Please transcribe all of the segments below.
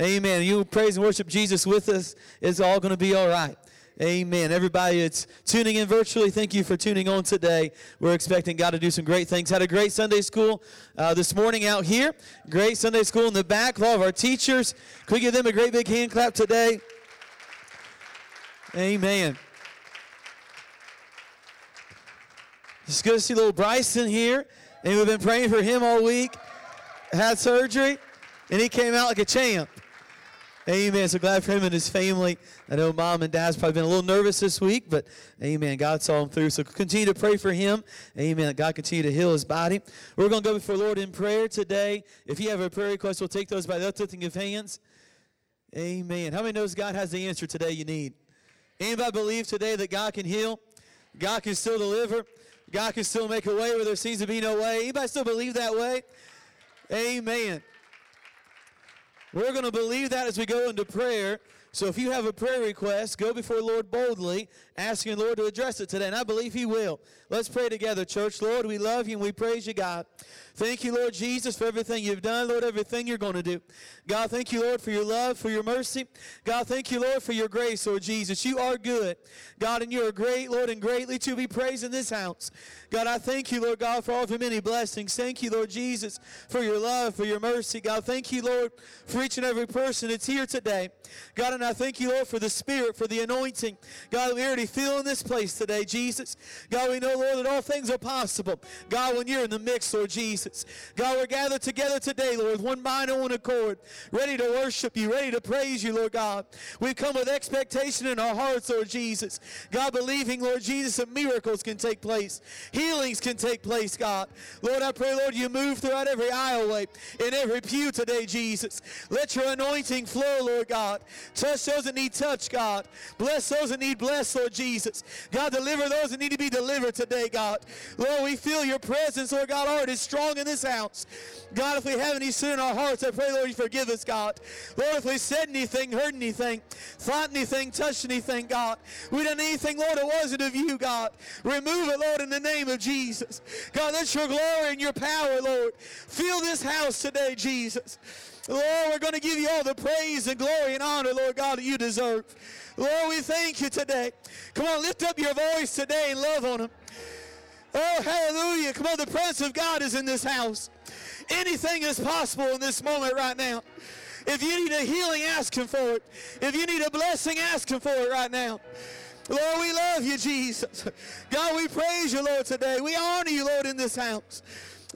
Amen. You praise and worship Jesus with us. It's all going to be all right. Amen. Everybody that's tuning in virtually, thank you for tuning on today. We're expecting God to do some great things. Had a great Sunday school uh, this morning out here. Great Sunday school in the back. All of our teachers. Could we give them a great big hand clap today? Amen. It's good to see little Bryson here. And we've been praying for him all week. Had surgery, and he came out like a champ. Amen. So glad for him and his family. I know mom and dad's probably been a little nervous this week, but amen. God saw him through. So continue to pray for him. Amen. God continue to heal his body. We're going to go before Lord in prayer today. If you have a prayer request, we'll take those by the uplifting of hands. Amen. How many knows God has the answer today you need? Anybody believe today that God can heal? God can still deliver? God can still make a way where there seems to be no way? Anybody still believe that way? Amen. We're going to believe that as we go into prayer. So if you have a prayer request, go before the Lord boldly, asking the Lord to address it today. And I believe He will. Let's pray together, church. Lord, we love you and we praise you, God. Thank you, Lord Jesus, for everything you've done, Lord, everything you're going to do. God, thank you, Lord, for your love, for your mercy. God, thank you, Lord, for your grace, Lord Jesus. You are good. God, and you are great, Lord, and greatly to be praised in this house. God, I thank you, Lord God, for all of your many blessings. Thank you, Lord Jesus, for your love, for your mercy. God, thank you, Lord, for each and every person that's here today. God, and I thank you, Lord, for the Spirit, for the anointing. God, we already feel in this place today, Jesus. God, we know, Lord, that all things are possible. God, when you're in the mix, Lord Jesus. God, we're gathered together today, Lord, with one mind and one accord, ready to worship you, ready to praise you, Lord God. We've come with expectation in our hearts, Lord Jesus. God, believing, Lord Jesus, that miracles can take place, healings can take place, God. Lord, I pray, Lord, you move throughout every aisleway, in every pew today, Jesus. Let your anointing flow, Lord God. Touch those that need touch, God. Bless those that need bless, Lord Jesus. God, deliver those that need to be delivered today, God. Lord, we feel your presence, Lord God, already strong in this house. God, if we have any sin in our hearts, I pray, Lord, you forgive us, God. Lord, if we said anything, heard anything, thought anything, touched anything, God, we done anything, Lord, it wasn't of you, God. Remove it, Lord, in the name of Jesus. God, let your glory and your power, Lord, fill this house today, Jesus. Lord, we're going to give you all the praise and glory and honor, Lord God, that you deserve. Lord, we thank you today. Come on, lift up your voice today and love on him. Oh, hallelujah. Come on, the presence of God is in this house. Anything is possible in this moment right now. If you need a healing, ask Him for it. If you need a blessing, ask Him for it right now. Lord, we love you, Jesus. God, we praise you, Lord, today. We honor you, Lord, in this house.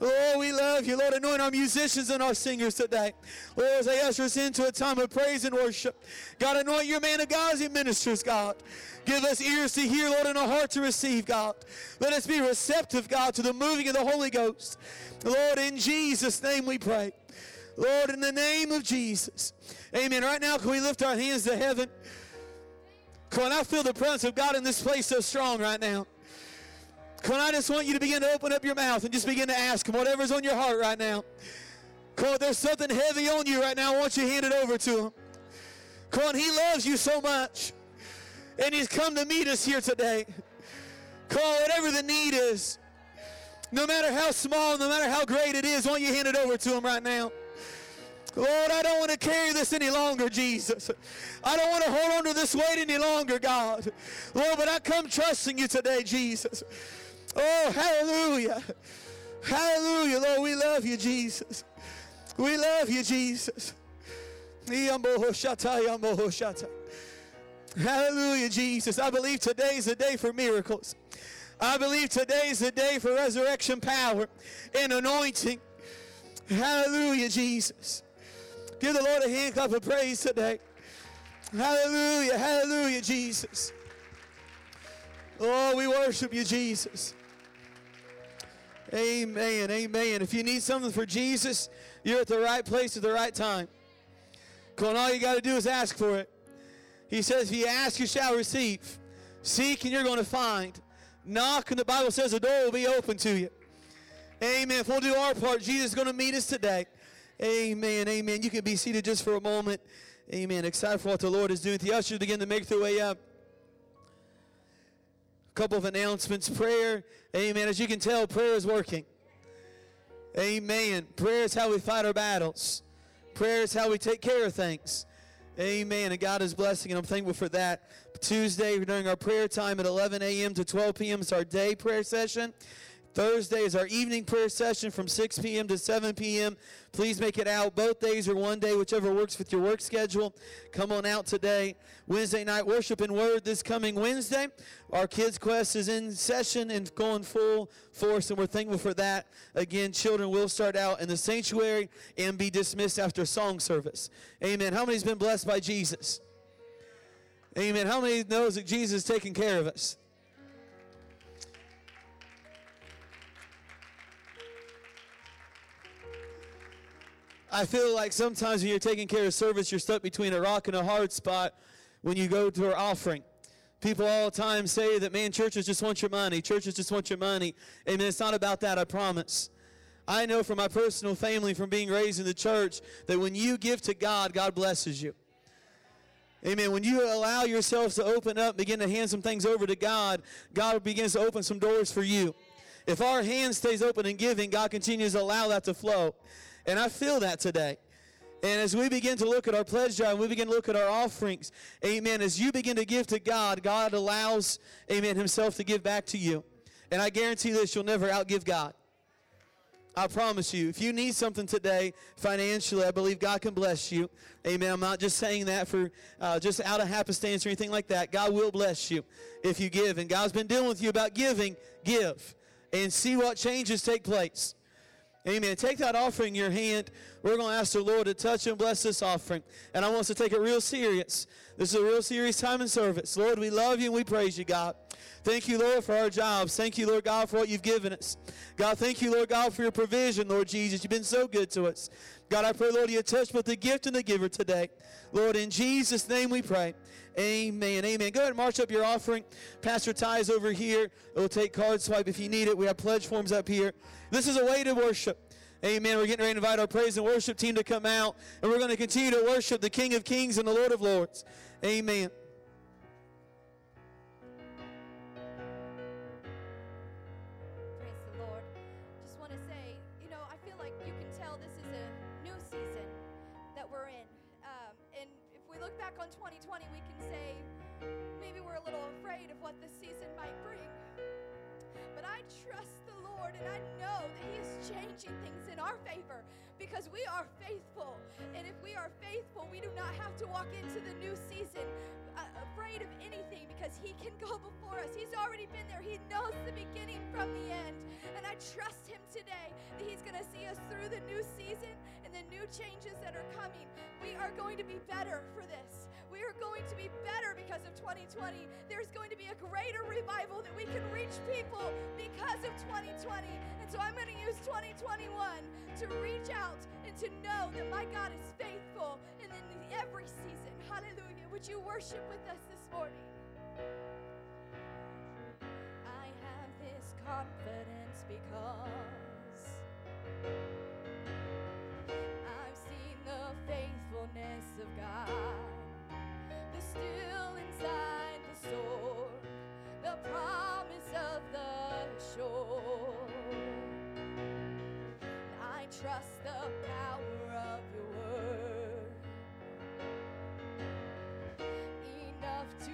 Oh, we love you, Lord. Anoint our musicians and our singers today. Lord, as they usher us into a time of praise and worship. God, anoint your man of God as he ministers, God. Give us ears to hear, Lord, and a heart to receive, God. Let us be receptive, God, to the moving of the Holy Ghost. Lord, in Jesus' name we pray. Lord, in the name of Jesus. Amen. Right now, can we lift our hands to heaven? Come on, I feel the presence of God in this place so strong right now. Come on, I just want you to begin to open up your mouth and just begin to ask Him whatever's on your heart right now. Come on, there's something heavy on you right now. I want you to hand it over to Him. Come on, He loves you so much. And He's come to meet us here today. Come on, whatever the need is, no matter how small, no matter how great it is, why don't you hand it over to Him right now? Lord, I don't want to carry this any longer, Jesus. I don't want to hold on to this weight any longer, God. Lord, but I come trusting you today, Jesus. Oh, hallelujah. Hallelujah, Lord. We love you, Jesus. We love you, Jesus. Hallelujah, Jesus. I believe today's the day for miracles. I believe today's the day for resurrection power and anointing. Hallelujah, Jesus. Give the Lord a hand clap of praise today. Hallelujah, hallelujah, Jesus. Oh, we worship you, Jesus. Amen, amen. If you need something for Jesus, you're at the right place at the right time. On, all you got to do is ask for it. He says, if you ask, you shall receive. Seek, and you're going to find. Knock, and the Bible says the door will be open to you. Amen. If we'll do our part, Jesus is going to meet us today. Amen, amen. You can be seated just for a moment. Amen. Excited for what the Lord is doing. The ushers begin to make their way up. Couple of announcements. Prayer. Amen. As you can tell, prayer is working. Amen. Prayer is how we fight our battles. Prayer is how we take care of things. Amen. And God is blessing, and I'm thankful for that. Tuesday, during our prayer time at 11 a.m. to 12 p.m., is our day prayer session. Thursday is our evening prayer session from 6 p.m. to 7 p.m. Please make it out both days or one day, whichever works with your work schedule. Come on out today. Wednesday night worship and word this coming Wednesday. Our Kids Quest is in session and going full force, and we're thankful for that. Again, children will start out in the sanctuary and be dismissed after song service. Amen. How many's been blessed by Jesus? Amen. How many knows that Jesus is taking care of us? I feel like sometimes when you're taking care of service, you're stuck between a rock and a hard spot when you go to our offering. People all the time say that, man, churches just want your money. Churches just want your money. Amen. It's not about that, I promise. I know from my personal family, from being raised in the church, that when you give to God, God blesses you. Amen. When you allow yourselves to open up, begin to hand some things over to God, God begins to open some doors for you. If our hand stays open in giving, God continues to allow that to flow. And I feel that today. And as we begin to look at our pledge and we begin to look at our offerings, amen, as you begin to give to God, God allows, amen, Himself to give back to you. And I guarantee this, you'll never outgive God. I promise you, if you need something today financially, I believe God can bless you. Amen. I'm not just saying that for uh, just out of happenstance or anything like that. God will bless you if you give. And God's been dealing with you about giving. Give and see what changes take place. Amen. Take that offering in your hand. We're going to ask the Lord to touch and bless this offering. And I want us to take it real serious. This is a real serious time in service. Lord, we love you and we praise you, God. Thank you, Lord, for our jobs. Thank you, Lord God, for what you've given us. God, thank you, Lord God, for your provision, Lord Jesus. You've been so good to us. God, I pray, Lord, you touch both the gift and the giver today. Lord, in Jesus' name we pray. Amen. Amen. Go ahead and march up your offering. Pastor Ty is over here. We'll take card swipe if you need it. We have pledge forms up here. This is a way to worship. Amen. We're getting ready to invite our praise and worship team to come out, and we're going to continue to worship the King of Kings and the Lord of Lords. Amen. Because we are faithful. And if we are faithful, we do not have to walk into the new season uh, afraid of anything because He can go before us. He's already been there, He knows the beginning from the end. And I trust Him today that He's going to see us through the new season and the new changes that are coming. We are going to be better for this. We are going to be better because of 2020. There's going to be a greater revival that we can reach people because of 2020. And so I'm going to use 2021 to reach out and to know that my God is faithful and in every season. Hallelujah. Would you worship with us this morning? I have this confidence because I've seen the faithfulness of God. The still inside the storm, the promise of the shore. I trust the power of your word enough to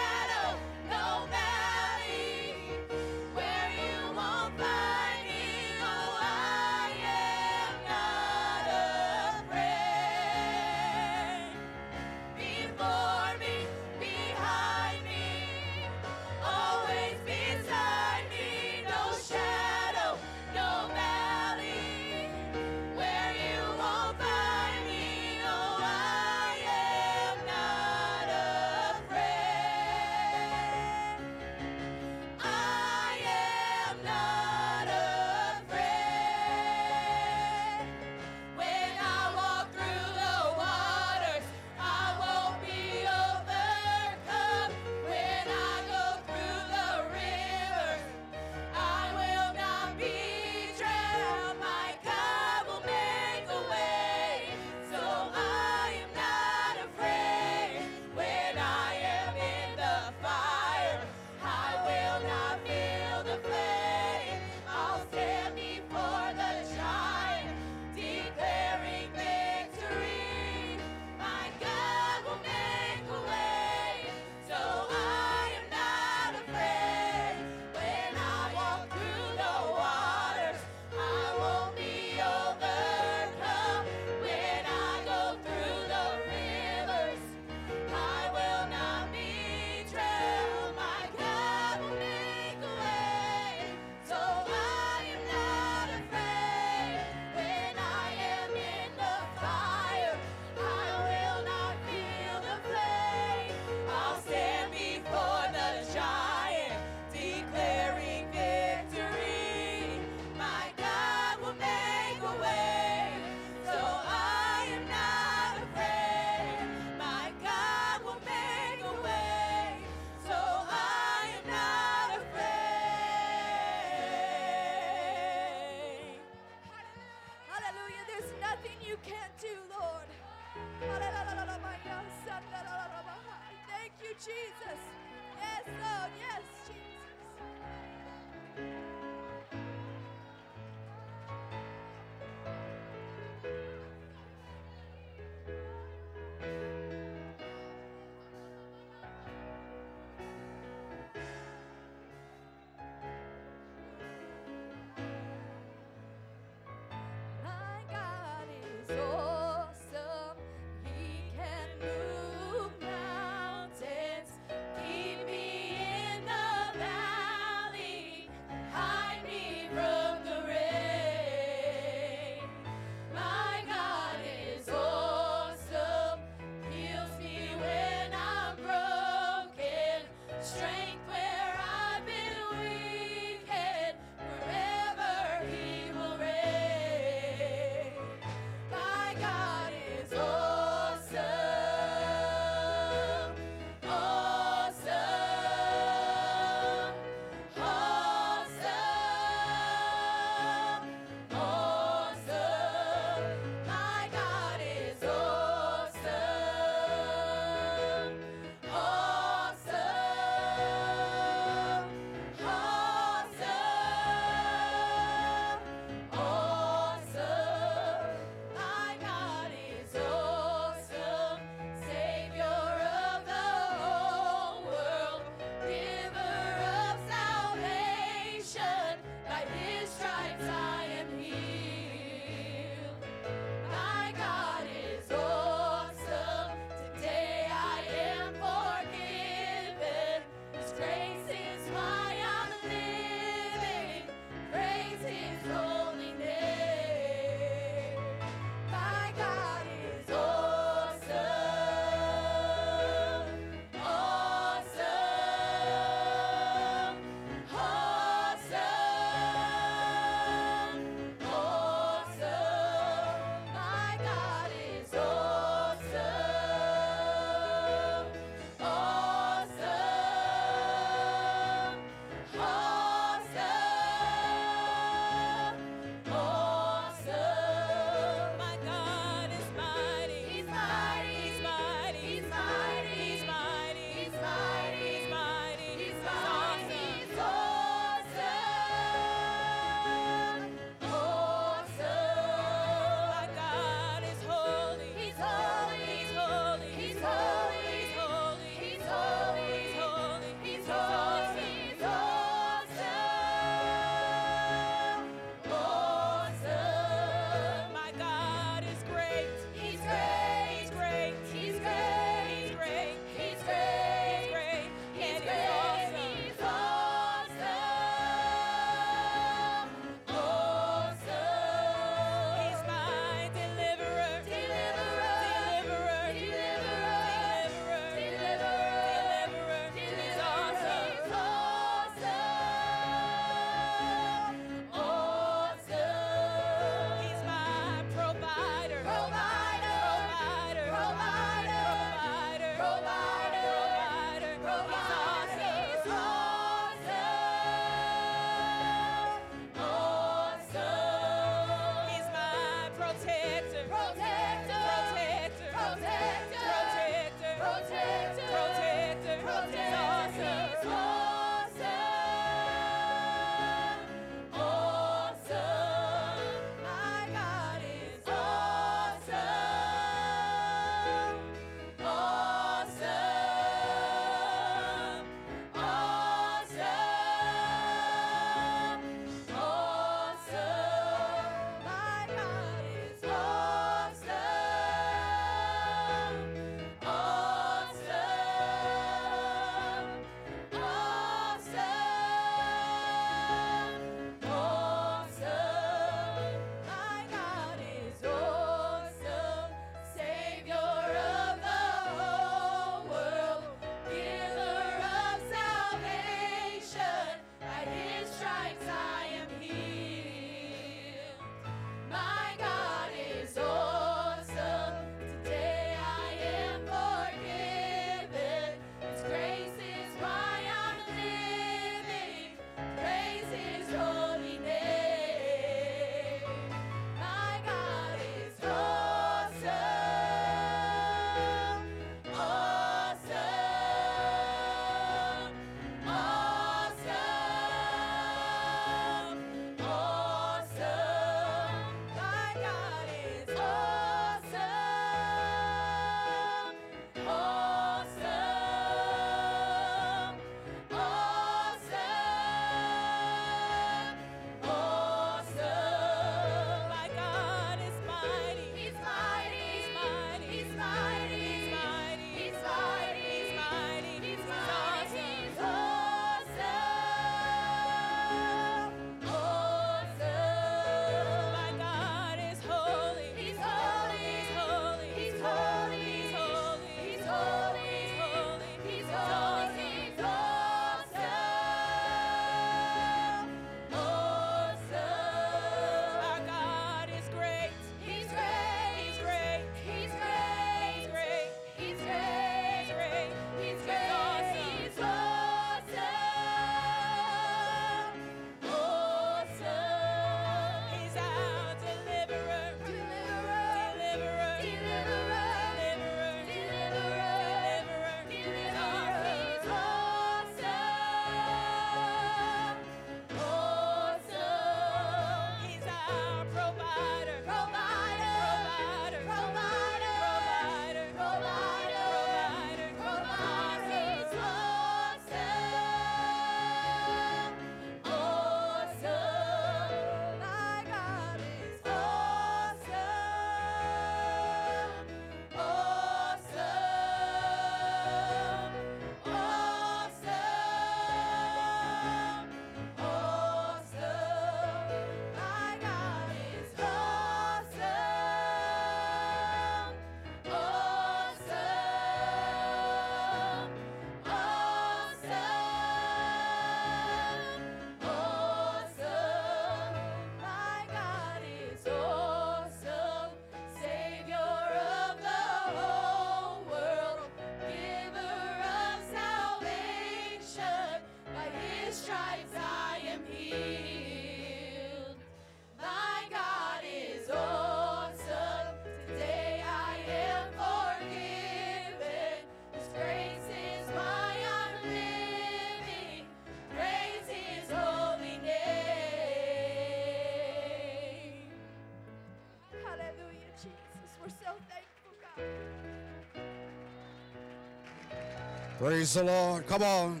Praise the Lord. Come on.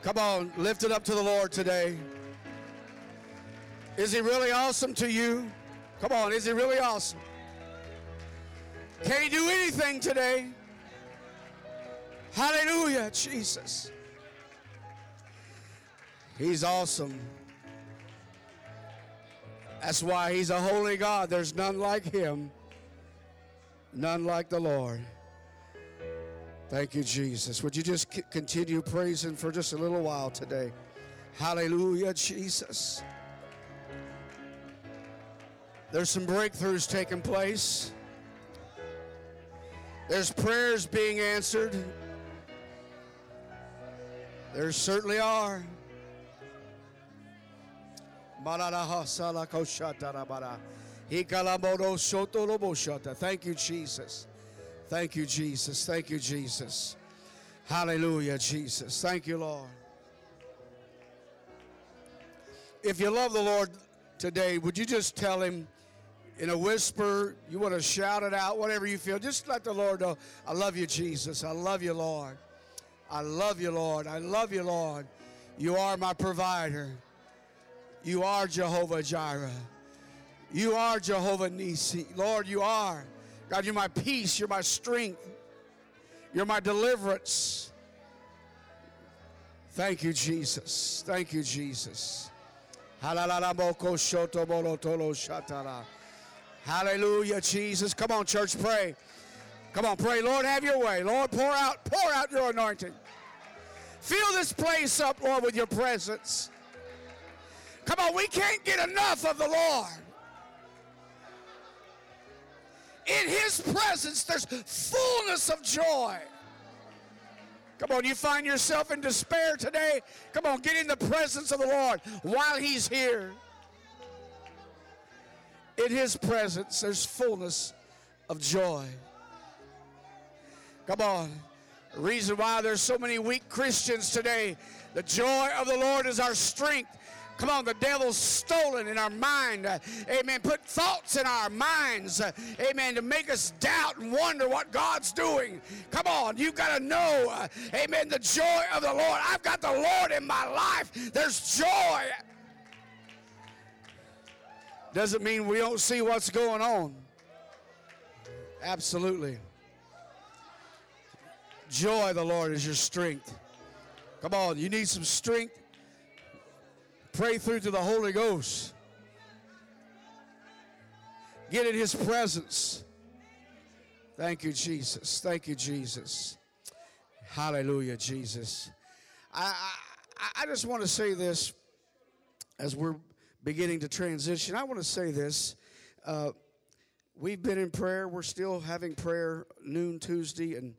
Come on. Lift it up to the Lord today. Is he really awesome to you? Come on. Is he really awesome? Can he do anything today? Hallelujah, Jesus. He's awesome. That's why he's a holy God. There's none like him, none like the Lord. Thank you, Jesus. Would you just c- continue praising for just a little while today? Hallelujah, Jesus. There's some breakthroughs taking place. There's prayers being answered. There certainly are. Thank you, Jesus. Thank you, Jesus. Thank you, Jesus. Hallelujah, Jesus. Thank you, Lord. If you love the Lord today, would you just tell him in a whisper? You want to shout it out, whatever you feel. Just let the Lord know, I love you, Jesus. I love you, Lord. I love you, Lord. I love you, Lord. You are my provider. You are Jehovah Jireh. You are Jehovah Nissi. Lord, you are. God, you're my peace. You're my strength. You're my deliverance. Thank you, Jesus. Thank you, Jesus. Hallelujah, Jesus. Come on, church, pray. Come on, pray. Lord, have your way. Lord, pour out, pour out your anointing. Fill this place up, Lord, with your presence. Come on, we can't get enough of the Lord. In his presence, there's fullness of joy. Come on, you find yourself in despair today. Come on, get in the presence of the Lord while he's here. In his presence, there's fullness of joy. Come on. The reason why there's so many weak Christians today, the joy of the Lord is our strength. Come on, the devil's stolen in our mind. Uh, amen. Put thoughts in our minds. Uh, amen. To make us doubt and wonder what God's doing. Come on, you've got to know. Uh, amen. The joy of the Lord. I've got the Lord in my life. There's joy. Doesn't mean we don't see what's going on. Absolutely. Joy, of the Lord, is your strength. Come on, you need some strength. Pray through to the Holy Ghost. Get in His presence. Thank you, Jesus. Thank you, Jesus. Hallelujah, Jesus. I, I, I just want to say this as we're beginning to transition. I want to say this. Uh, we've been in prayer. We're still having prayer noon Tuesday and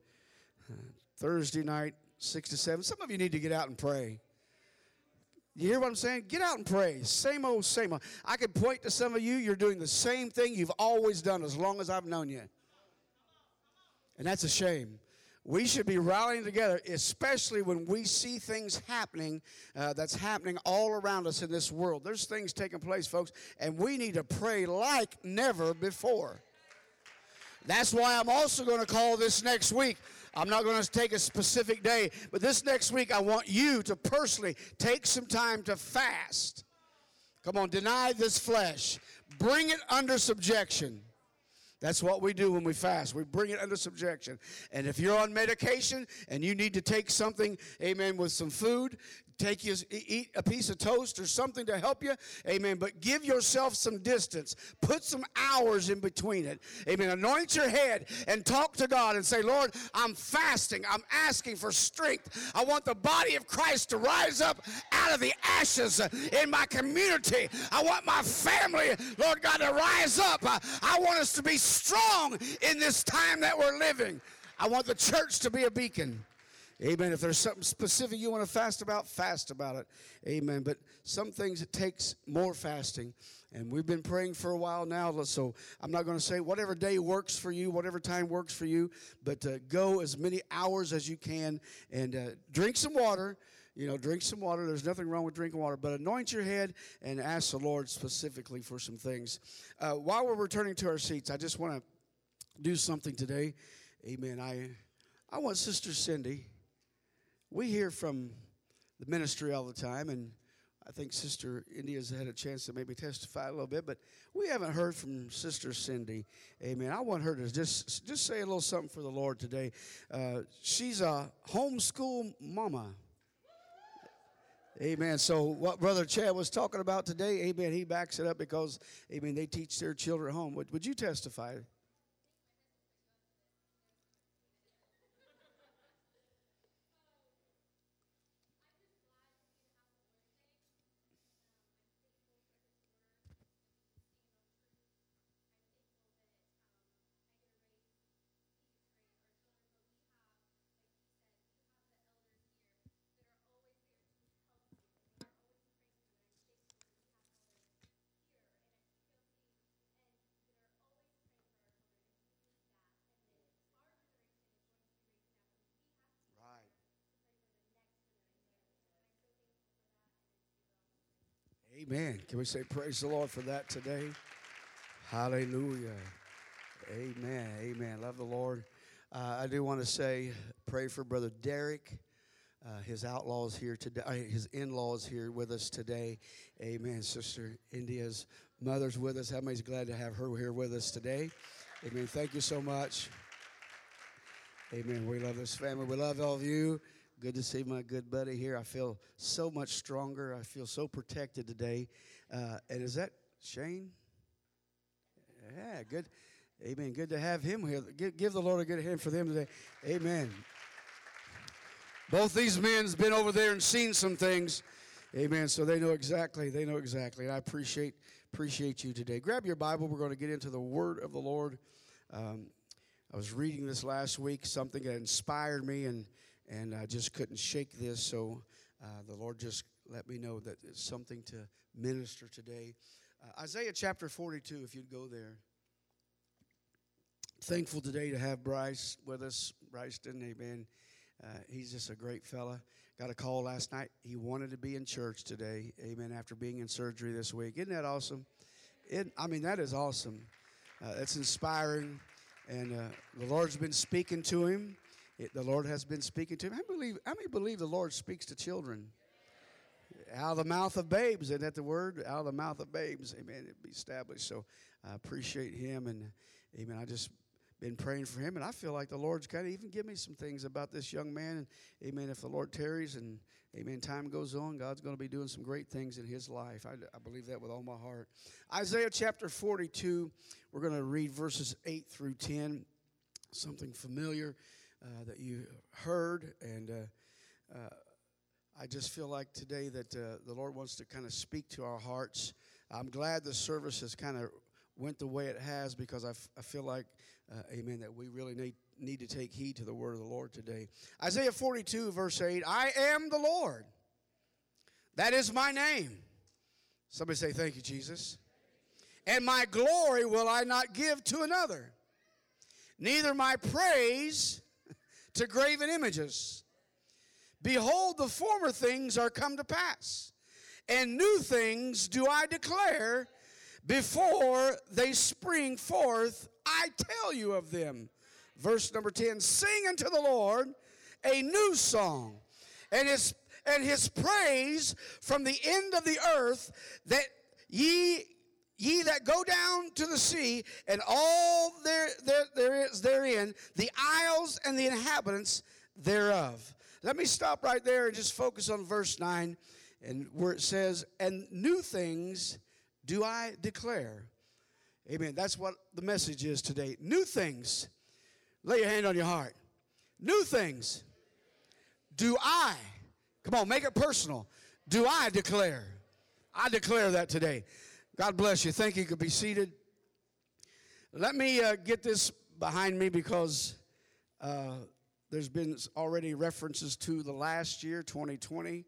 uh, Thursday night, 6 to 7. Some of you need to get out and pray. You hear what I'm saying? Get out and pray. Same old, same old. I could point to some of you, you're doing the same thing you've always done as long as I've known you. And that's a shame. We should be rallying together, especially when we see things happening uh, that's happening all around us in this world. There's things taking place, folks, and we need to pray like never before. That's why I'm also going to call this next week. I'm not going to take a specific day, but this next week I want you to personally take some time to fast. Come on, deny this flesh, bring it under subjection. That's what we do when we fast. We bring it under subjection. And if you're on medication and you need to take something, amen, with some food, take you eat a piece of toast or something to help you amen but give yourself some distance. Put some hours in between it. Amen. Anoint your head and talk to god and say lord i'm fasting. I'm asking for strength. I want the body of christ to rise up out of the ashes in my community. I want my family lord god to rise up. I want us to be strong in this time that we're living. I want the church to be a beacon Amen. If there's something specific you want to fast about, fast about it. Amen. But some things it takes more fasting. And we've been praying for a while now. So I'm not going to say whatever day works for you, whatever time works for you, but uh, go as many hours as you can and uh, drink some water. You know, drink some water. There's nothing wrong with drinking water, but anoint your head and ask the Lord specifically for some things. Uh, while we're returning to our seats, I just want to do something today. Amen. I I want Sister Cindy. We hear from the ministry all the time, and I think Sister India's had a chance to maybe testify a little bit, but we haven't heard from Sister Cindy. Amen. I want her to just just say a little something for the Lord today. Uh, she's a homeschool mama. Amen. So what Brother Chad was talking about today, amen, he backs it up because, amen, they teach their children at home. Would, would you testify? Amen. Can we say praise the Lord for that today? Hallelujah. Amen. Amen. Love the Lord. Uh, I do want to say, pray for Brother Derek. Uh, his outlaws here today, uh, his in-laws here with us today. Amen. Sister India's mother's with us. How many's glad to have her here with us today? Amen. Thank you so much. Amen. We love this family. We love all of you. Good to see my good buddy here. I feel so much stronger. I feel so protected today. Uh, and is that Shane? Yeah, good. Amen. Good to have him here. Give, give the Lord a good hand for them today. Amen. Both these men's been over there and seen some things. Amen. So they know exactly. They know exactly. And I appreciate appreciate you today. Grab your Bible. We're going to get into the Word of the Lord. Um, I was reading this last week, something that inspired me, and and I just couldn't shake this. So uh, the Lord just let me know that it's something to minister today. Uh, Isaiah chapter 42, if you'd go there. Thankful today to have Bryce with us. Bryceton, amen. Uh, he's just a great fella. Got a call last night. He wanted to be in church today, amen, after being in surgery this week. Isn't that awesome? It, I mean, that is awesome. Uh, it's inspiring. And uh, the Lord's been speaking to him. It, the Lord has been speaking to him. Many, believe, how many believe the Lord speaks to children? Out of the mouth of babes, isn't that the word? Out of the mouth of babes, amen. It be established. So I appreciate him, and amen. I just been praying for him, and I feel like the Lord's kind of even give me some things about this young man. And amen. If the Lord tarries and amen, time goes on, God's going to be doing some great things in his life. I, I believe that with all my heart. Isaiah chapter 42, we're going to read verses 8 through 10. Something familiar uh, that you heard. And uh, uh, I just feel like today that uh, the Lord wants to kind of speak to our hearts. I'm glad the service has kind of went the way it has because I, f- I feel like, amen, that we really need, need to take heed to the word of the Lord today. Isaiah 42, verse 8 I am the Lord. That is my name. Somebody say, Thank you, Jesus. And my glory will I not give to another, neither my praise to graven images. Behold, the former things are come to pass, and new things do I declare before they spring forth. I tell you of them. Verse number 10 Sing unto the Lord a new song, and his, and his praise from the end of the earth, that ye ye that go down to the sea and all there, there, there is therein, the isles and the inhabitants thereof. Let me stop right there and just focus on verse 9 and where it says, And new things do I declare. Amen. That's what the message is today. New things. Lay your hand on your heart. New things do I, come on, make it personal. Do I declare? I declare that today. God bless you. Thank you. You could be seated. Let me uh, get this behind me because uh, there's been already references to the last year, 2020.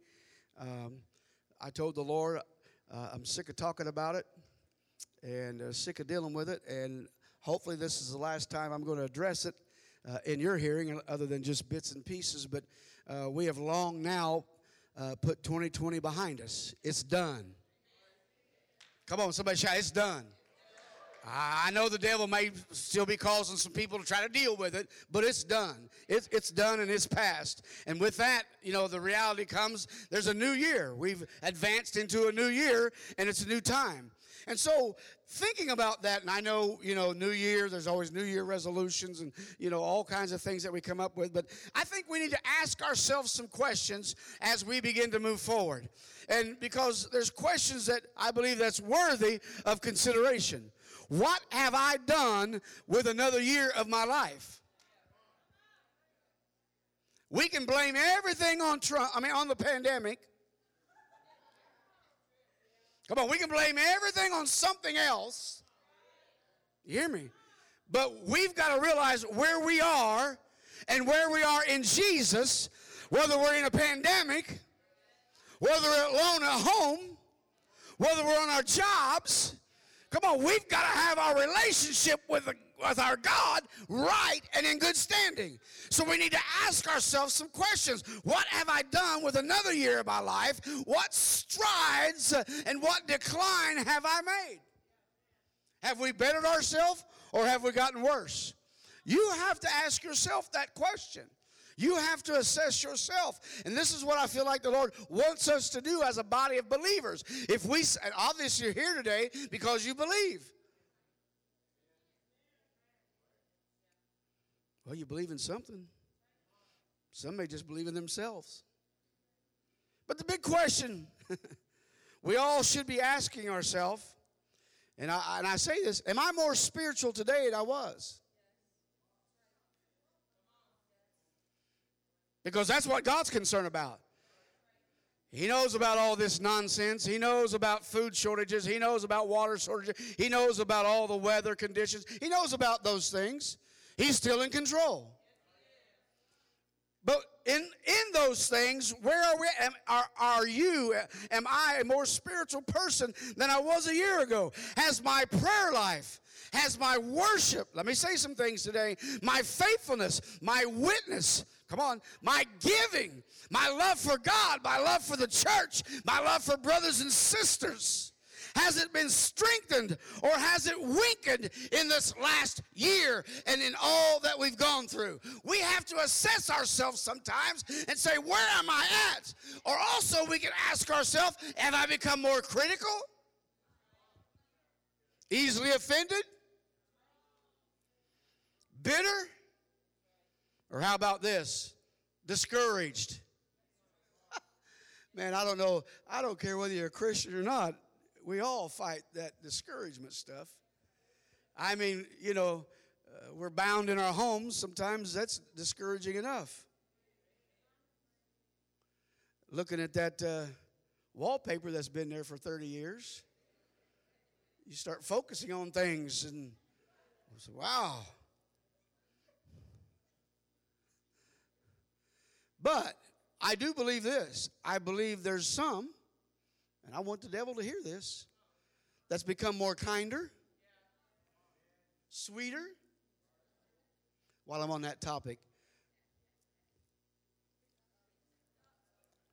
Um, I told the Lord uh, I'm sick of talking about it and uh, sick of dealing with it, and hopefully this is the last time I'm going to address it uh, in your hearing, other than just bits and pieces. But uh, we have long now put 2020 behind us. It's done. Come on, somebody shout, it's done. I know the devil may still be causing some people to try to deal with it, but it's done. It's, it's done and it's past. And with that, you know, the reality comes there's a new year. We've advanced into a new year and it's a new time. And so, thinking about that, and I know, you know, New Year, there's always New Year resolutions and, you know, all kinds of things that we come up with, but I think we need to ask ourselves some questions as we begin to move forward. And because there's questions that I believe that's worthy of consideration. What have I done with another year of my life? We can blame everything on Trump, I mean, on the pandemic. Come on, we can blame everything on something else. You hear me? But we've got to realize where we are and where we are in Jesus, whether we're in a pandemic, whether we're alone at home, whether we're on our jobs. Come on, we've got to have our relationship with, with our God right and in good standing. So we need to ask ourselves some questions. What have I done with another year of my life? What strides and what decline have I made? Have we bettered ourselves or have we gotten worse? You have to ask yourself that question. You have to assess yourself. And this is what I feel like the Lord wants us to do as a body of believers. If we, obviously, you're here today because you believe. Well, you believe in something. Some may just believe in themselves. But the big question we all should be asking ourselves, and I, and I say this Am I more spiritual today than I was? Because that's what God's concerned about. He knows about all this nonsense. He knows about food shortages. He knows about water shortages. He knows about all the weather conditions. He knows about those things. He's still in control. But in, in those things, where are we? Am, are, are you, am I a more spiritual person than I was a year ago? Has my prayer life, has my worship, let me say some things today, my faithfulness, my witness, come on, my giving, my love for God, my love for the church, my love for brothers and sisters, has it been strengthened or has it weakened in this last year and in all that we've gone through? We have to assess ourselves sometimes and say, Where am I at? Or also, we can ask ourselves, Have I become more critical? Easily offended? Bitter? Or how about this? Discouraged. Man, I don't know. I don't care whether you're a Christian or not we all fight that discouragement stuff. I mean, you know, uh, we're bound in our homes. Sometimes that's discouraging enough. Looking at that uh, wallpaper that's been there for 30 years, you start focusing on things and say, wow. But I do believe this. I believe there's some and I want the devil to hear this, that's become more kinder, sweeter. While I'm on that topic,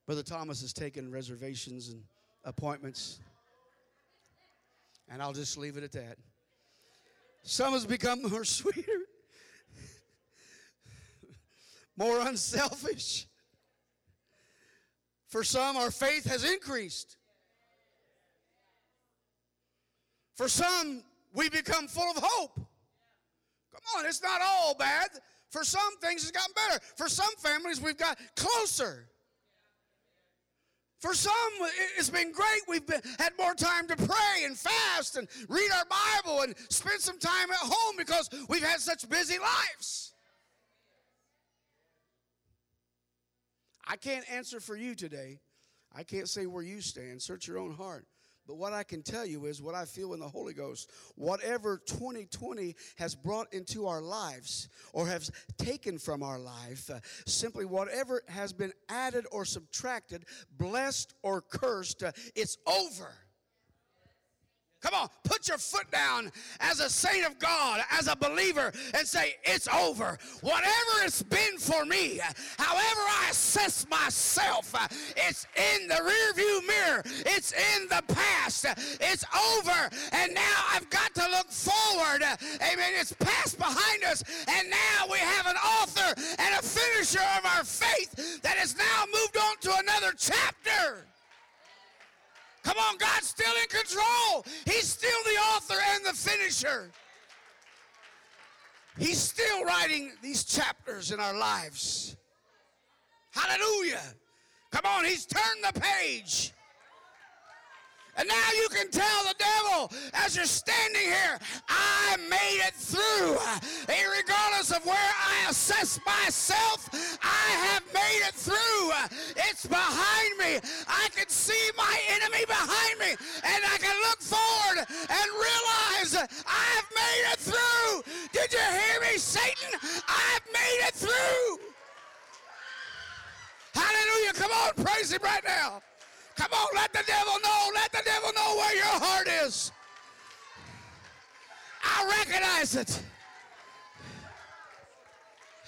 Brother Thomas has taken reservations and appointments, and I'll just leave it at that. Some has become more sweeter, more unselfish. For some, our faith has increased. For some, we become full of hope. Come on, it's not all bad. For some things, it's gotten better. For some families, we've got closer. For some, it's been great. We've been, had more time to pray and fast and read our Bible and spend some time at home because we've had such busy lives. I can't answer for you today. I can't say where you stand. Search your own heart. But what I can tell you is what I feel in the Holy Ghost. Whatever 2020 has brought into our lives or has taken from our life, uh, simply whatever has been added or subtracted, blessed or cursed, uh, it's over. Come on, put your foot down as a saint of God, as a believer, and say, It's over. Whatever it's been for me, however I assess myself, it's in the rearview mirror, it's in the past, it's over, and now I've got to look forward. Amen. It's past behind us, and now we have an author and a finisher of our faith that is now moved on to another chapter. Come on, God's still in control. He's still the author and the finisher. He's still writing these chapters in our lives. Hallelujah. Come on, he's turned the page. And now you can tell the devil as you're standing here, I made it through. Regardless of where I assess myself, I have made it through. It's behind me. I can see my enemy behind me, and I can look forward and realize I've made it through. Did you hear me, Satan? I've made it through. Hallelujah. Come on, praise him right now. Come on, let the devil know. Let the devil know where your heart is. I recognize it.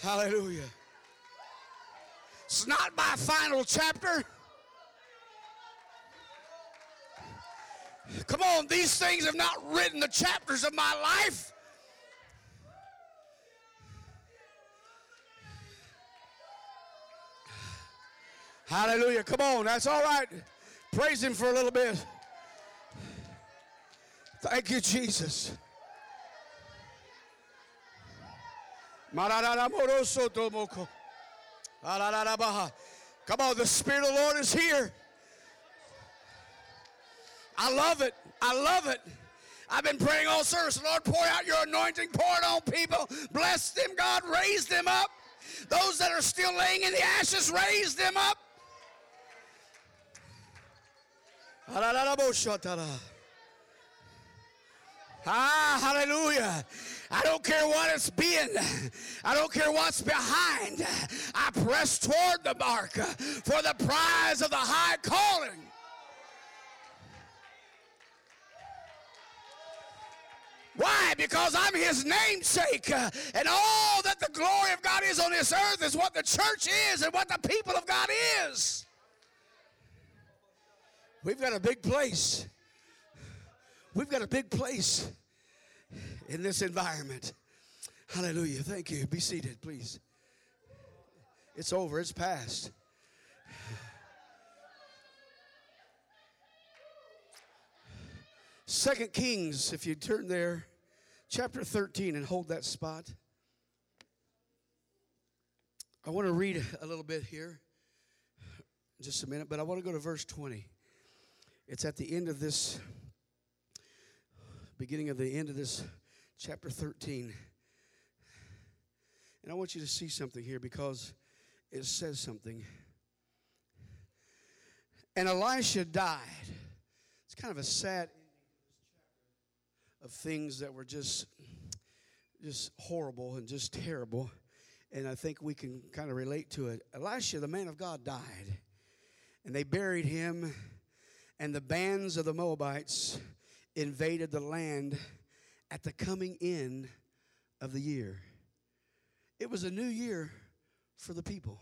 Hallelujah. It's not my final chapter. Come on, these things have not written the chapters of my life. Hallelujah. Come on, that's all right. Praise Him for a little bit. Thank you, Jesus. Come on, the Spirit of the Lord is here. I love it. I love it. I've been praying all service. Lord, pour out your anointing, pour it on people. Bless them, God. Raise them up. Those that are still laying in the ashes, raise them up. Ah, hallelujah. I don't care what it's been. I don't care what's behind. I press toward the mark for the prize of the high calling. Why? Because I'm his namesake. Uh, and all that the glory of God is on this earth is what the church is and what the people of God is. We've got a big place. We've got a big place in this environment. Hallelujah. Thank you. Be seated, please. It's over, it's past. Second Kings, if you turn there, chapter 13, and hold that spot. I want to read a little bit here, just a minute, but I want to go to verse 20. It's at the end of this, beginning of the end of this chapter 13. And I want you to see something here because it says something. And Elisha died. It's kind of a sad of things that were just just horrible and just terrible and i think we can kind of relate to it elisha the man of god died and they buried him and the bands of the Moabites invaded the land at the coming in of the year. It was a new year for the people.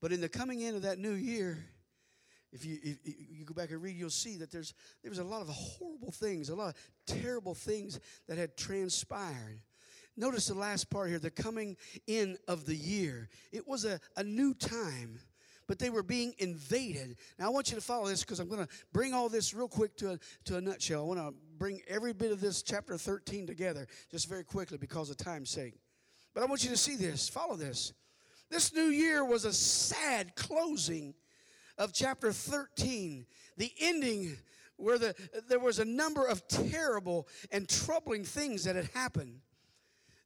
But in the coming in of that new year, if you, if you go back and read, you'll see that there's, there was a lot of horrible things, a lot of terrible things that had transpired. Notice the last part here the coming in of the year. It was a, a new time but they were being invaded. Now, I want you to follow this because I'm going to bring all this real quick to a, to a nutshell. I want to bring every bit of this chapter 13 together just very quickly because of time's sake. But I want you to see this, follow this. This new year was a sad closing of chapter 13, the ending where the, there was a number of terrible and troubling things that had happened.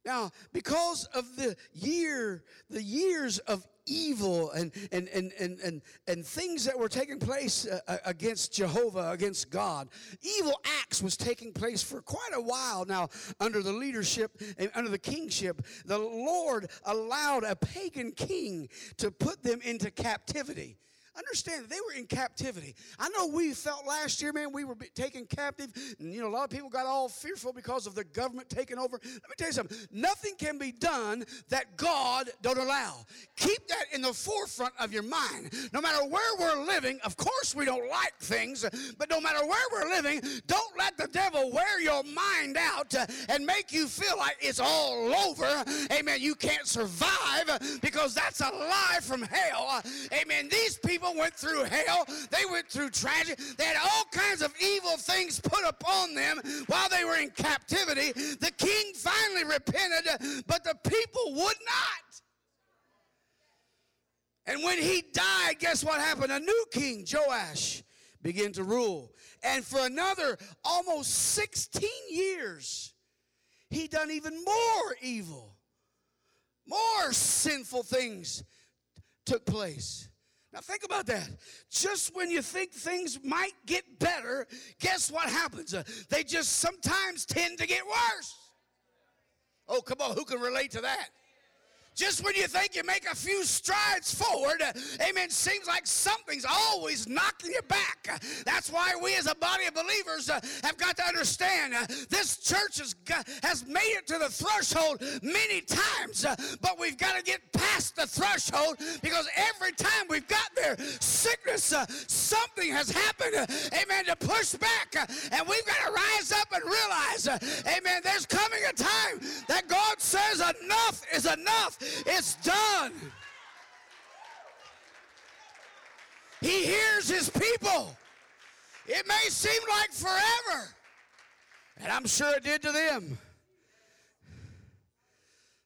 Now, because of the year, the years of evil and, and, and, and, and, and things that were taking place uh, uh, against Jehovah, against God. Evil acts was taking place for quite a while now under the leadership and under the kingship. The Lord allowed a pagan king to put them into captivity. Understand that they were in captivity. I know we felt last year, man, we were taken captive. And, you know, a lot of people got all fearful because of the government taking over. Let me tell you something. Nothing can be done that God don't allow. Keep that in the forefront of your mind. No matter where we're living, of course we don't like things, but no matter where we're living, don't let the devil wear your mind out and make you feel like it's all over. Amen. You can't survive because that's a lie from hell. Amen. These people people went through hell, they went through tragedy, they had all kinds of evil things put upon them while they were in captivity. The king finally repented, but the people would not. And when he died, guess what happened? A new king, Joash, began to rule. And for another almost 16 years, he done even more evil. More sinful things took place. Now, think about that. Just when you think things might get better, guess what happens? Uh, they just sometimes tend to get worse. Oh, come on, who can relate to that? Just when you think you make a few strides forward, amen, seems like something's always knocking you back. That's why we as a body of believers uh, have got to understand uh, this church has, has made it to the threshold many times, uh, but we've got to get past the threshold because every time we've got there, sickness, something has happened, amen, to push back. And we've got to rise up and realize, amen, there's coming a time that God says enough is enough. It's done. He hears his people. It may seem like forever, and I'm sure it did to them.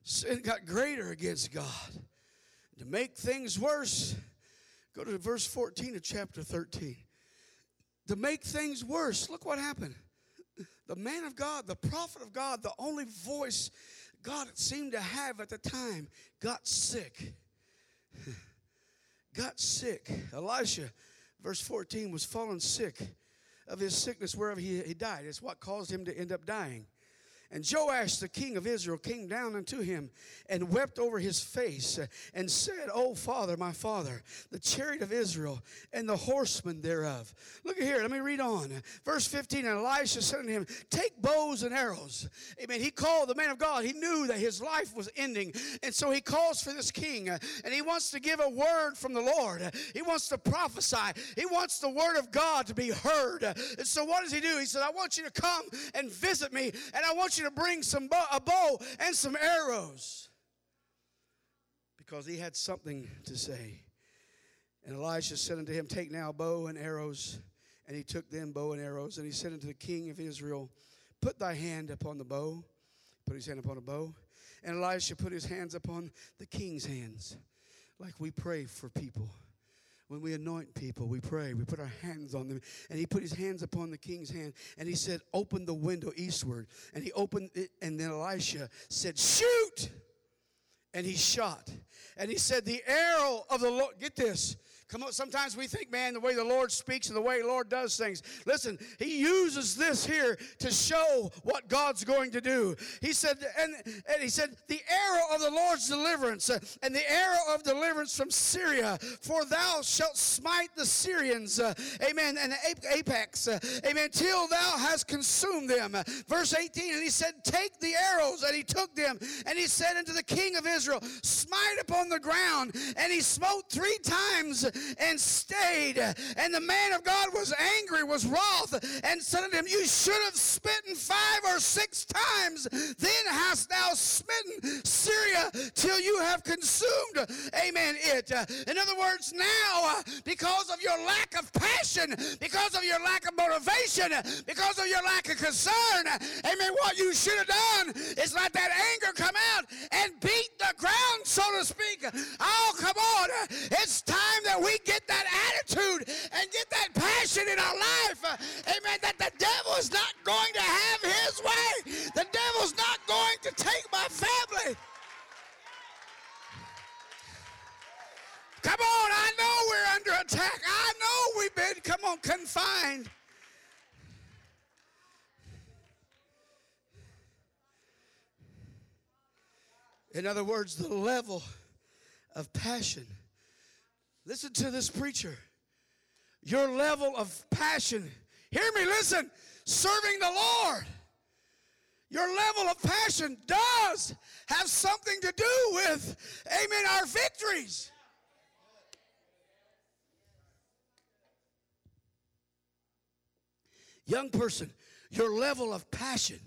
Sin got greater against God. To make things worse, go to verse 14 of chapter 13. To make things worse, look what happened. The man of God, the prophet of God, the only voice God seemed to have at the time got sick. got sick. Elisha, verse 14, was fallen sick of his sickness wherever he, he died. It's what caused him to end up dying. And Joash, the king of Israel, came down unto him and wept over his face and said, Oh, father, my father, the chariot of Israel and the horsemen thereof. Look here, let me read on. Verse 15 And Elisha said unto him, Take bows and arrows. Amen. He called the man of God. He knew that his life was ending. And so he calls for this king and he wants to give a word from the Lord. He wants to prophesy. He wants the word of God to be heard. And so what does he do? He said, I want you to come and visit me, and I want you to bring some a bow and some arrows because he had something to say. And Elisha said unto him, Take now bow and arrows. And he took them bow and arrows. And he said unto the king of Israel, Put thy hand upon the bow. Put his hand upon the bow. And Elisha put his hands upon the king's hands, like we pray for people. When we anoint people, we pray, we put our hands on them. And he put his hands upon the king's hand and he said, Open the window eastward. And he opened it, and then Elisha said, Shoot! And he shot. And he said, The arrow of the Lord, get this, Come on, sometimes we think, man, the way the Lord speaks and the way the Lord does things. Listen, He uses this here to show what God's going to do. He said, and, and He said, the arrow of the Lord's deliverance uh, and the arrow of deliverance from Syria, for thou shalt smite the Syrians, uh, amen, and the Aphek, uh, amen, till thou hast consumed them. Verse 18, and he said, Take the arrows, and he took them, and he said unto the king of Israel, Smite upon the ground, and he smote three times and stayed. And the man of God was angry, was wroth, and said unto him, You should have smitten five or six times. Then hast thou smitten Syria till you have consumed, amen, it. In other words, now, because of your lack of passion, because of your lack of motivation, because of your lack of concern, amen, what you should have done is let that anger come out and beat the ground, so to speak. Oh, come on. It's time that we get that attitude and get that passion in our life, uh, amen, that the devil is not going to have his way. The devil's not going to take my family. Come on, I know we're under attack. I know we've been, come on, confined. In other words, the level of passion Listen to this preacher. Your level of passion. Hear me, listen. Serving the Lord. Your level of passion does have something to do with, amen, our victories. Young person, your level of passion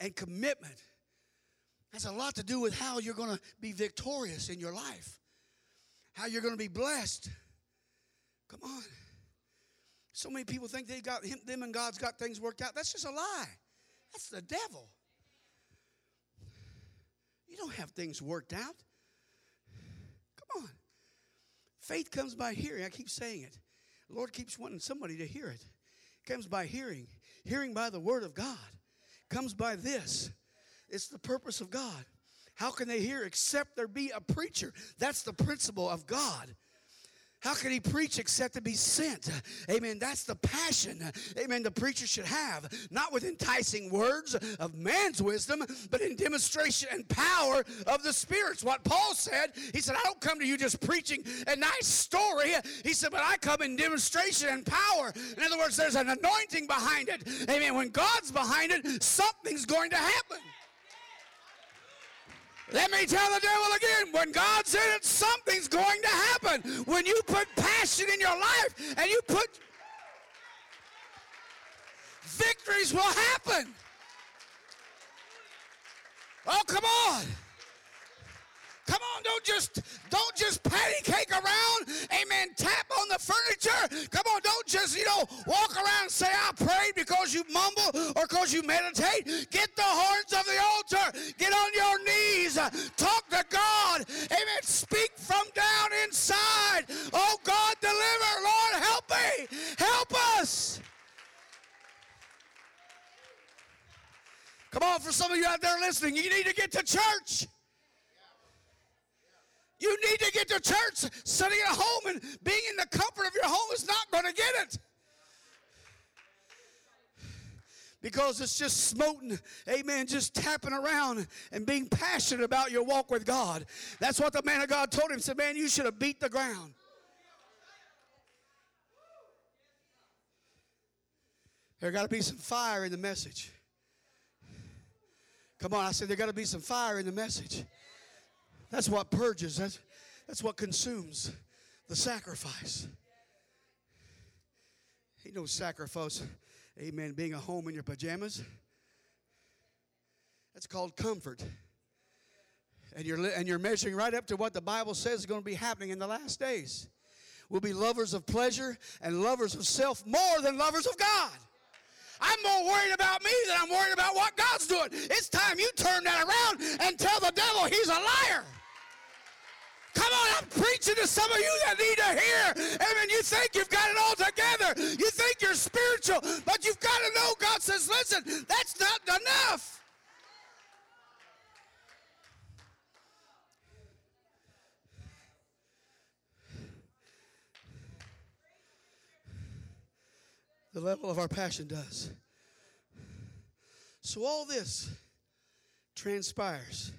and commitment has a lot to do with how you're going to be victorious in your life, how you're going to be blessed. Come on. So many people think they got him, them and God's got things worked out. That's just a lie. That's the devil. You don't have things worked out. Come on. Faith comes by hearing. I keep saying it. The Lord keeps wanting somebody to hear it. It comes by hearing. Hearing by the word of God. Comes by this. It's the purpose of God. How can they hear except there be a preacher? That's the principle of God. How can he preach except to be sent? Amen. That's the passion, amen, the preacher should have. Not with enticing words of man's wisdom, but in demonstration and power of the Spirit's. What Paul said, he said, I don't come to you just preaching a nice story. He said, but I come in demonstration and power. In other words, there's an anointing behind it. Amen. When God's behind it, something's going to happen. Let me tell the devil again, when God's in it, something's going to happen. When you put passion in your life and you put victories will happen. Oh, come on. Come on, don't just don't just patty cake around. Amen. Tap on the furniture. Come on, don't just, you know, walk around and say, I prayed because you mumble or because you meditate. Get the horns of the altar. Get on your knees. Talk to God. Amen. Speak from down inside. Oh God, deliver. Lord, help me. Help us. Come on, for some of you out there listening, you need to get to church. You need to get to church. Sitting at home and being in the comfort of your home is not going to get it. Because it's just smoting, amen, just tapping around and being passionate about your walk with God. That's what the man of God told him. He said, Man, you should have beat the ground. There got to be some fire in the message. Come on, I said there got to be some fire in the message. That's what purges, that's, that's what consumes the sacrifice. Ain't no sacrifice, amen, being a home in your pajamas. That's called comfort. And you're, and you're measuring right up to what the Bible says is going to be happening in the last days. We'll be lovers of pleasure and lovers of self more than lovers of God. I'm more worried about me than I'm worried about what God's doing. It's time you turn that around and tell the devil he's a liar. Come on, I'm preaching to some of you that need to hear. Amen. You think you've got it all together. You think you're spiritual, but you've got to know God says, listen, that's not enough. The level of our passion does. So all this transpires.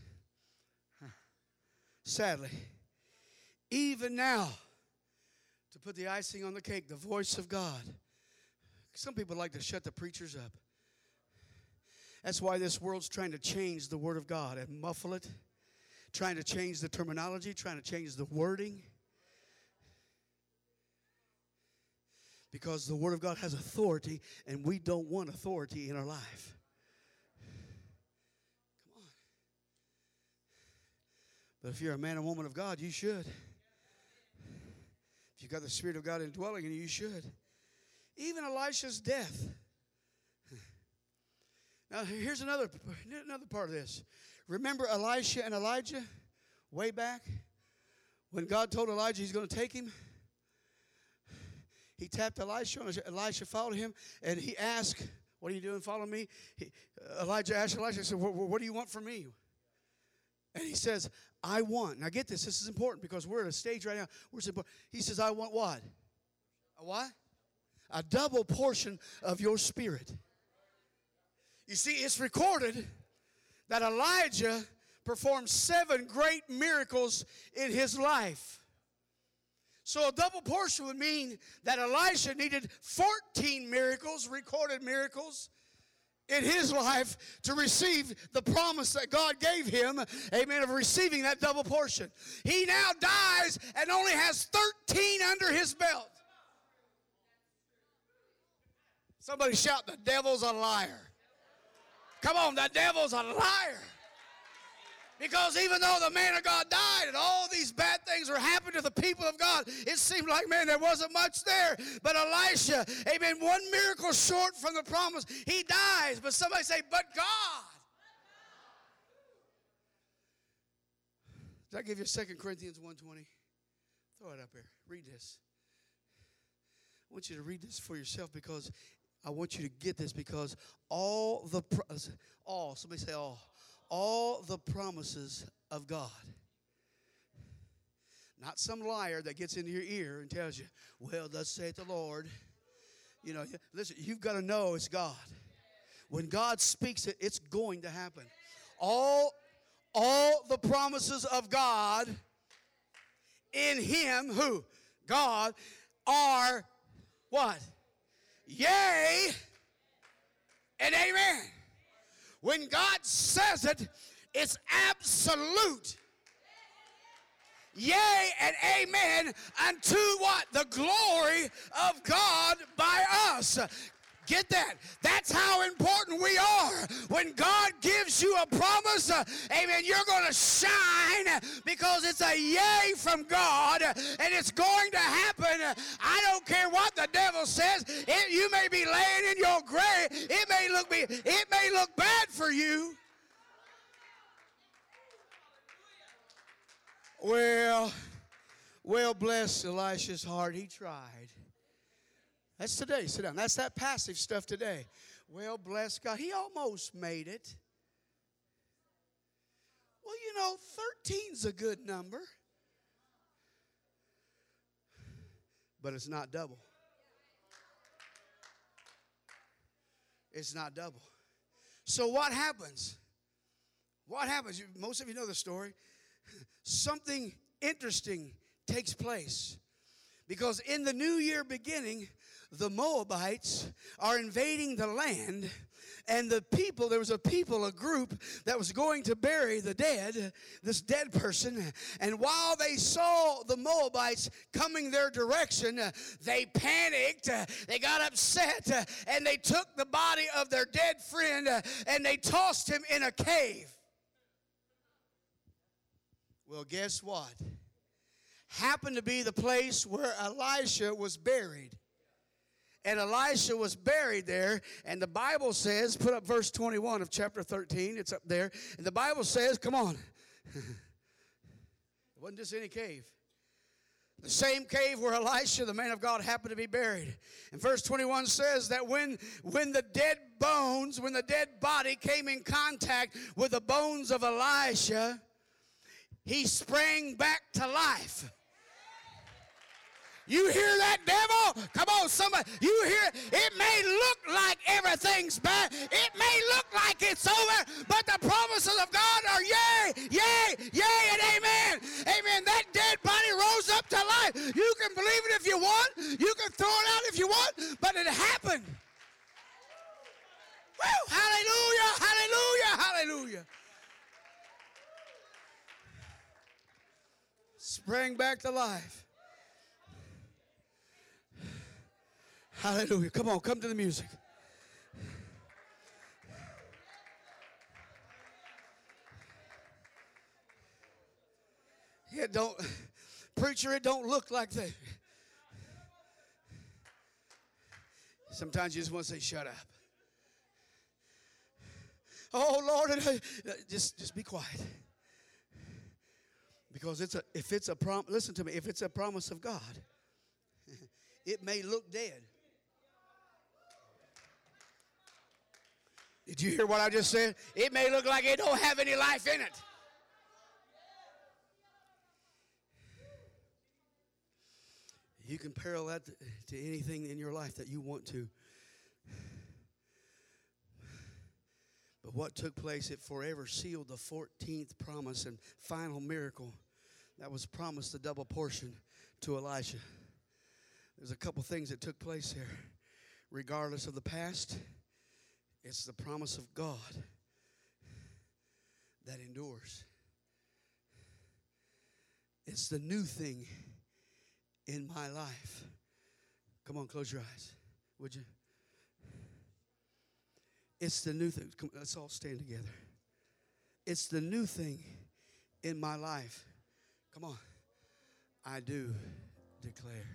Sadly even now, to put the icing on the cake, the voice of God. Some people like to shut the preachers up. That's why this world's trying to change the Word of God and muffle it, trying to change the terminology, trying to change the wording. Because the Word of God has authority, and we don't want authority in our life. Come on. But if you're a man or woman of God, you should you got the Spirit of God indwelling in you, you should. Even Elisha's death. Now, here's another, another part of this. Remember Elisha and Elijah way back when God told Elijah he's going to take him? He tapped Elisha, and Elisha followed him, and he asked, What are you doing? Follow me. He, Elijah asked Elisha, said, what, what do you want from me? And he says, I want. Now get this, this is important because we're at a stage right now. We're he says, I want what? A what? A double portion of your spirit. You see, it's recorded that Elijah performed seven great miracles in his life. So a double portion would mean that Elisha needed 14 miracles, recorded miracles, in his life to receive the promise that God gave him, amen, of receiving that double portion. He now dies and only has 13 under his belt. Somebody shout, The devil's a liar. Come on, the devil's a liar. Because even though the man of God died and all these bad things were happening to the people of God, it seemed like, man, there wasn't much there. But Elisha, amen, one miracle short from the promise, he dies. But somebody say, but God. Did I give you 2 Corinthians 1.20? Throw it up here. Read this. I want you to read this for yourself because I want you to get this because all the, all, somebody say all all the promises of God. Not some liar that gets into your ear and tells you, well, thus saith the Lord. You know, listen, you've got to know it's God. When God speaks it, it's going to happen. All, all the promises of God in Him, who? God, are what? Yea and amen. When God says it, it's absolute. Yea and amen unto what? The glory of God by us. Get that? That's how important we are. When God gives you a promise, uh, amen, you're going to shine because it's a yay from God and it's going to happen. I don't care what the devil says. It, you may be laying in your grave. It may look be, it may look bad for you. Well, well, bless Elisha's heart. He tried. That's today. Sit down. That's that passive stuff today. Well, bless God. He almost made it. Well, you know, 13's a good number. But it's not double. It's not double. So what happens? What happens? Most of you know the story. Something interesting takes place. Because in the new year beginning, the Moabites are invading the land and the people there was a people a group that was going to bury the dead this dead person and while they saw the moabites coming their direction they panicked they got upset and they took the body of their dead friend and they tossed him in a cave. Well guess what? Happened to be the place where elisha was buried and Elisha was buried there. And the Bible says, put up verse 21 of chapter 13, it's up there. And the Bible says, come on. it wasn't just any cave. The same cave where Elisha, the man of God, happened to be buried. And verse 21 says that when, when the dead bones, when the dead body came in contact with the bones of Elisha, he sprang back to life. You hear that, devil? Come on, somebody. You hear it may look like everything's bad. It may look like it's over, but the promises of God are yea, yea, yea, and amen. Amen. That dead body rose up to life. You can believe it if you want. You can throw it out if you want, but it happened. Woo! Hallelujah, hallelujah, hallelujah. Sprang back to life. Hallelujah. Come on, come to the music. It don't, preacher, it don't look like that. Sometimes you just want to say, shut up. Oh Lord, just just be quiet. Because it's a if it's a prom listen to me, if it's a promise of God, it may look dead. Did you hear what I just said? It may look like it don't have any life in it. You can parallel that to anything in your life that you want to. But what took place, it forever sealed the 14th promise and final miracle that was promised a double portion to Elijah. There's a couple things that took place here. Regardless of the past, it's the promise of God that endures. It's the new thing in my life. Come on, close your eyes, would you? It's the new thing. Come, let's all stand together. It's the new thing in my life. Come on. I do declare.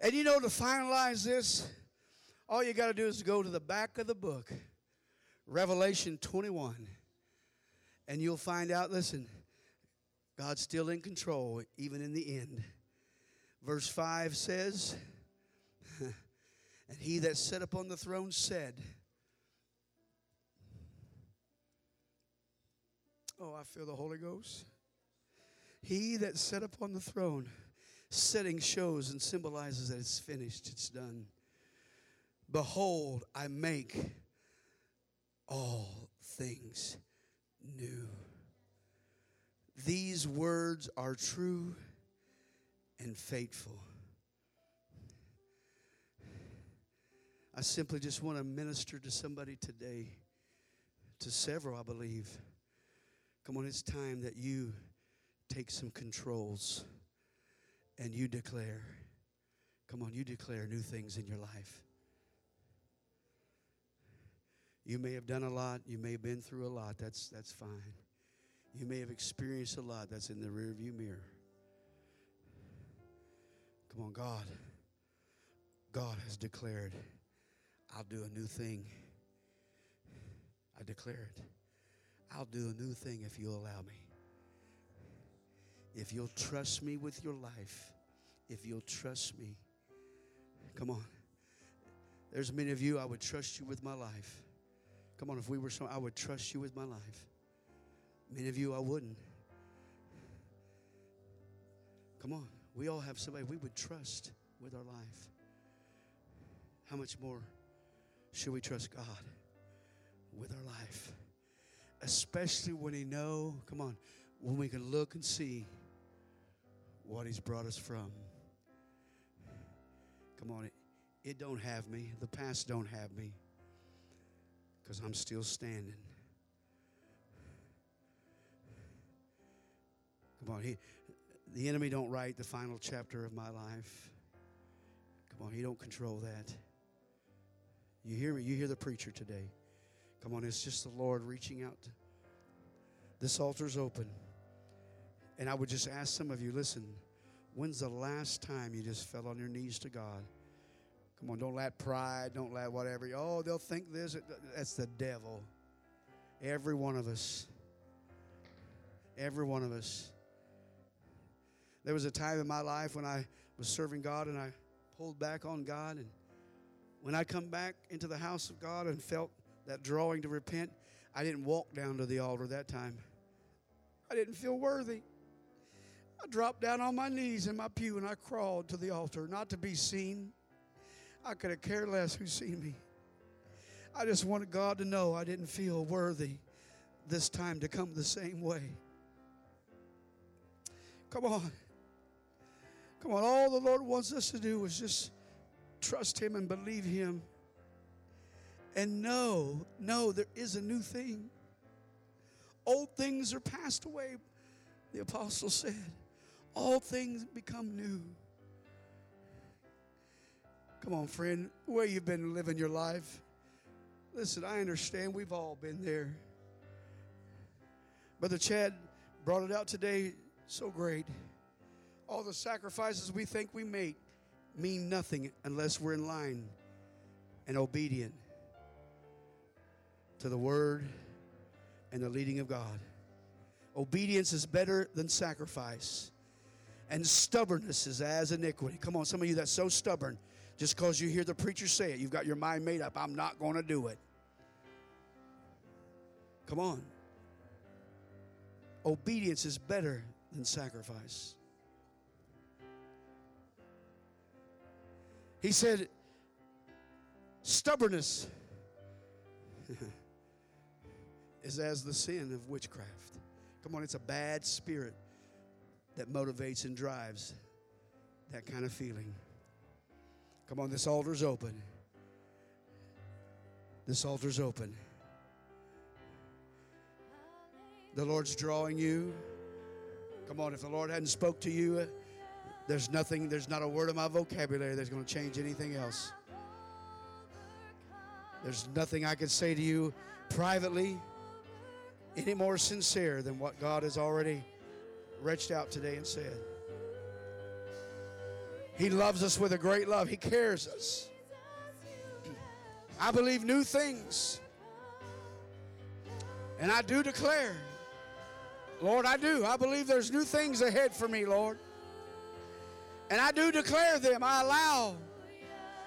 And you know, to finalize this, all you got to do is go to the back of the book, Revelation 21, and you'll find out listen, God's still in control, even in the end. Verse 5 says, And he that sat upon the throne said, Oh, I feel the Holy Ghost. He that sat upon the throne, setting shows and symbolizes that it's finished, it's done. Behold, I make all things new. These words are true and faithful. I simply just want to minister to somebody today, to several, I believe. Come on, it's time that you take some controls and you declare. Come on, you declare new things in your life. You may have done a lot, you may have been through a lot, that's, that's fine. You may have experienced a lot, that's in the rearview mirror. Come on, God. God has declared, I'll do a new thing. I declare it. I'll do a new thing if you'll allow me. If you'll trust me with your life, if you'll trust me. Come on. There's many of you, I would trust you with my life. Come on, if we were so, I would trust you with my life. Many of you, I wouldn't. Come on. We all have somebody we would trust with our life. How much more should we trust God with our life? Especially when He know, come on, when we can look and see what He's brought us from. Come on, it, it don't have me. The past don't have me. Because I'm still standing. Come on, he, the enemy don't write the final chapter of my life. Come on, he don't control that. You hear me? You hear the preacher today. Come on, it's just the Lord reaching out. This altar's open. And I would just ask some of you, listen, when's the last time you just fell on your knees to God? Come on, don't let pride, don't let whatever. Oh, they'll think this. That's the devil. Every one of us. Every one of us. There was a time in my life when I was serving God and I pulled back on God. And when I come back into the house of God and felt that drawing to repent, I didn't walk down to the altar that time. I didn't feel worthy. I dropped down on my knees in my pew and I crawled to the altar, not to be seen. I could have cared less who seen me. I just wanted God to know I didn't feel worthy this time to come the same way. Come on. Come on, all the Lord wants us to do is just trust Him and believe Him. And know, know there is a new thing. Old things are passed away, the apostle said. All things become new. Come on, friend, where you've been living your life. Listen, I understand we've all been there. Brother Chad brought it out today so great. All the sacrifices we think we make mean nothing unless we're in line and obedient to the word and the leading of God. Obedience is better than sacrifice. And stubbornness is as iniquity. Come on, some of you that's so stubborn, just because you hear the preacher say it, you've got your mind made up. I'm not going to do it. Come on. Obedience is better than sacrifice. He said, stubbornness is as the sin of witchcraft. Come on, it's a bad spirit that motivates and drives that kind of feeling. Come on, this altar's open. This altar's open. The Lord's drawing you. Come on, if the Lord hadn't spoke to you, uh, there's nothing, there's not a word of my vocabulary that's going to change anything else. There's nothing I could say to you privately any more sincere than what God has already reached out today and said. He loves us with a great love. He cares us. I believe new things. And I do declare, Lord, I do. I believe there's new things ahead for me, Lord. And I do declare them. I allow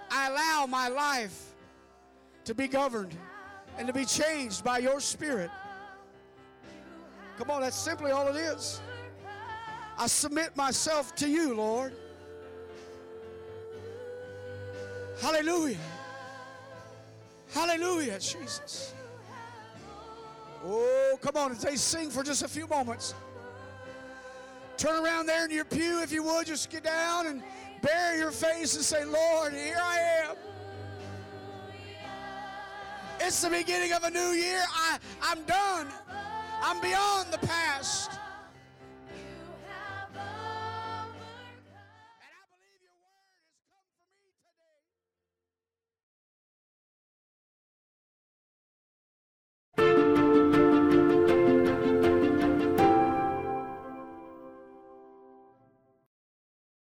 I allow my life to be governed and to be changed by your spirit. Come on, that's simply all it is. I submit myself to you, Lord. Hallelujah. Hallelujah, Jesus. Oh, come on, as they sing for just a few moments. Turn around there in your pew, if you would, just get down and bury your face and say, Lord, here I am. It's the beginning of a new year. I, I'm done. I'm beyond the past.